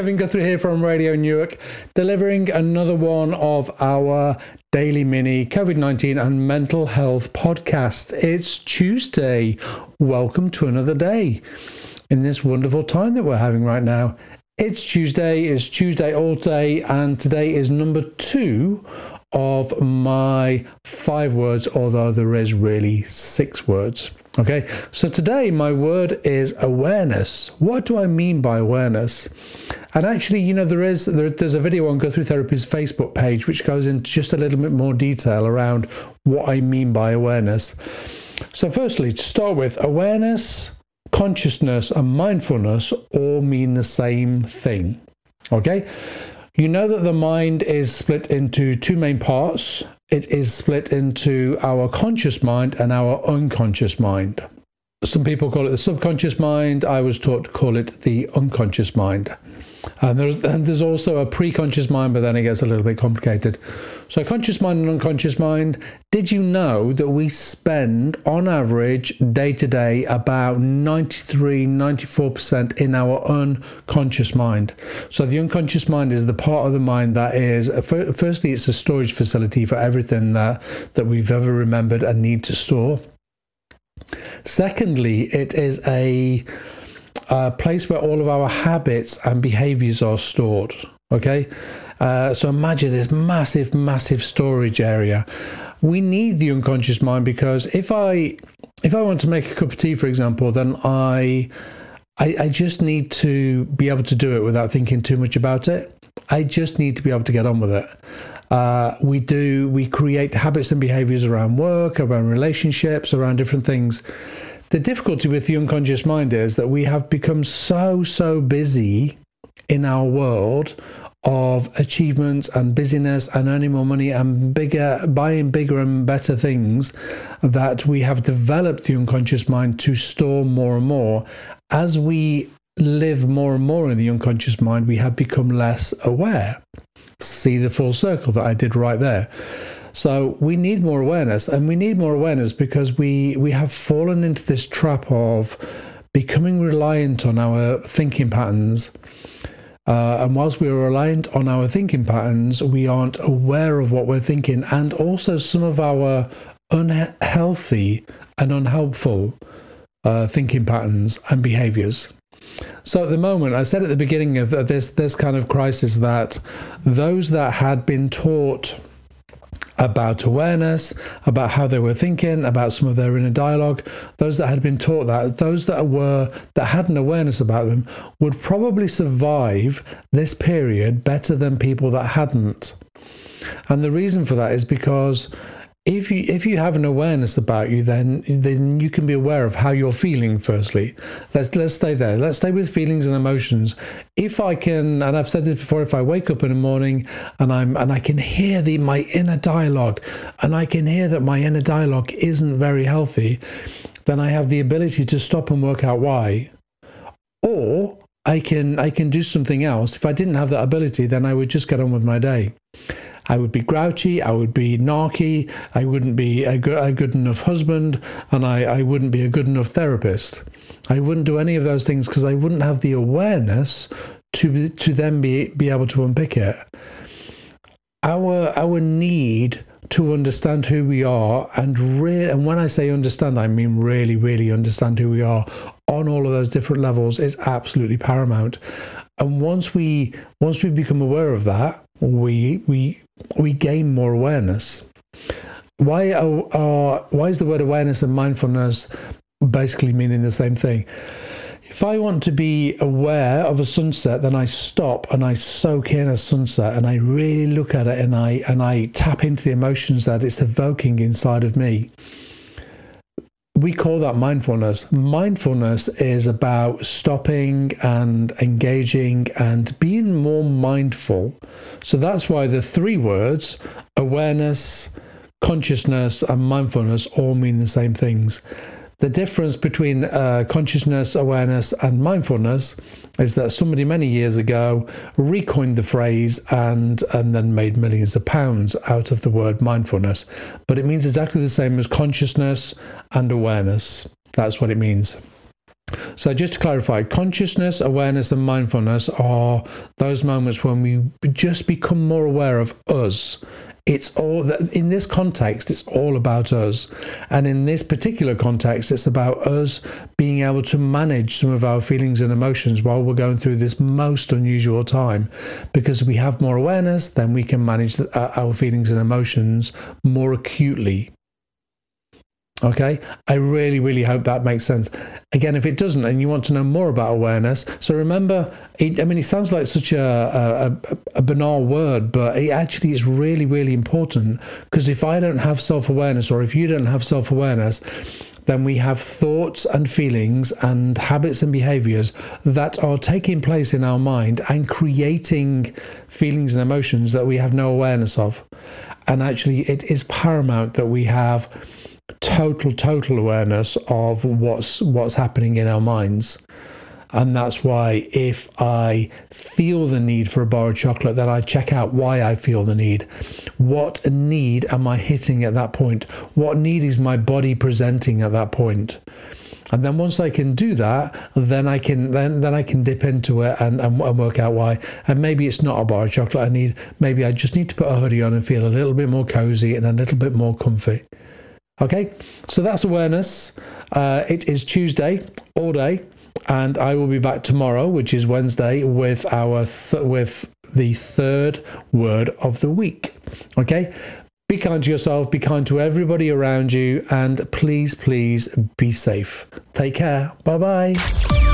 Kevin Guthrie here from Radio Newark, delivering another one of our daily mini COVID 19 and mental health podcast. It's Tuesday. Welcome to another day in this wonderful time that we're having right now. It's Tuesday, it's Tuesday all day, and today is number two of my five words, although there is really six words. Okay, so today my word is awareness. What do I mean by awareness? And actually, you know, there is there, there's a video on Guthrie Therapy's Facebook page which goes into just a little bit more detail around what I mean by awareness. So, firstly, to start with, awareness, consciousness, and mindfulness all mean the same thing. Okay, you know that the mind is split into two main parts it is split into our conscious mind and our unconscious mind. Some people call it the subconscious mind. I was taught to call it the unconscious mind. And, and there's also a pre-conscious mind, but then it gets a little bit complicated. So, conscious mind and unconscious mind. Did you know that we spend, on average, day to day, about 93, 94% in our unconscious mind? So, the unconscious mind is the part of the mind that is, firstly, it's a storage facility for everything that, that we've ever remembered and need to store. Secondly, it is a a place where all of our habits and behaviors are stored. Okay, uh, so imagine this massive, massive storage area. We need the unconscious mind because if I if I want to make a cup of tea, for example, then I, I, I just need to be able to do it without thinking too much about it. I just need to be able to get on with it. Uh, we do we create habits and behaviors around work, around relationships, around different things the difficulty with the unconscious mind is that we have become so, so busy in our world of achievements and busyness and earning more money and bigger buying bigger and better things that we have developed the unconscious mind to store more and more. As we live more and more in the unconscious mind we have become less aware. See the full circle that i did right there so we need more awareness, and we need more awareness because we we have fallen into this trap of becoming reliant on our thinking patterns. Uh, and whilst we are reliant on our thinking patterns, we aren't aware of what we're thinking, and also some of our unhealthy and unhelpful uh, thinking patterns and behaviors. So at the moment, I said at the beginning of this this kind of crisis that those that had been taught about awareness, about how they were thinking, about some of their inner dialogue. Those that had been taught that, those that were that had an awareness about them, would probably survive this period better than people that hadn't. And the reason for that is because if you if you have an awareness about you then then you can be aware of how you're feeling firstly. Let's let's stay there. Let's stay with feelings and emotions. If i can and i've said this before if i wake up in the morning and i'm and i can hear the my inner dialogue and i can hear that my inner dialogue isn't very healthy then i have the ability to stop and work out why i can i can do something else if i didn't have that ability then i would just get on with my day I would be grouchy, I would be narky, I wouldn't be a good, a good enough husband, and I, I wouldn't be a good enough therapist. I wouldn't do any of those things because I wouldn't have the awareness to to then be be able to unpick it. Our our need to understand who we are and really and when I say understand I mean really really understand who we are on all of those different levels is absolutely paramount. And once we once we become aware of that, we we we gain more awareness. Why are, are why is the word awareness and mindfulness basically meaning the same thing? If I want to be aware of a sunset, then I stop and I soak in a sunset and I really look at it and I and I tap into the emotions that it's evoking inside of me we call that mindfulness. Mindfulness is about stopping and engaging and being more mindful. So that's why the three words awareness, consciousness, and mindfulness all mean the same things. The difference between uh, consciousness, awareness, and mindfulness is that somebody many years ago recoined the phrase and and then made millions of pounds out of the word mindfulness. But it means exactly the same as consciousness and awareness. That's what it means. So, just to clarify, consciousness, awareness, and mindfulness are those moments when we just become more aware of us. It's all in this context, it's all about us. And in this particular context, it's about us being able to manage some of our feelings and emotions while we're going through this most unusual time. Because we have more awareness, then we can manage uh, our feelings and emotions more acutely Okay, I really, really hope that makes sense. Again, if it doesn't, and you want to know more about awareness, so remember, it, I mean, it sounds like such a, a, a banal word, but it actually is really, really important because if I don't have self awareness, or if you don't have self awareness, then we have thoughts and feelings and habits and behaviors that are taking place in our mind and creating feelings and emotions that we have no awareness of. And actually, it is paramount that we have total total awareness of what's what's happening in our minds and that's why if i feel the need for a bar of chocolate then i check out why i feel the need what need am i hitting at that point what need is my body presenting at that point? and then once I can do that, then I can then then I can dip into it and, and, and, work out why. And maybe it's not a bar of chocolate I need. Maybe I just need to put a hoodie on and feel a little bit more cozy and a little bit more comfy. Okay, so that's awareness. Uh, it is Tuesday all day, and I will be back tomorrow, which is Wednesday, with our th- with the third word of the week. Okay, be kind to yourself, be kind to everybody around you, and please, please be safe. Take care. Bye bye.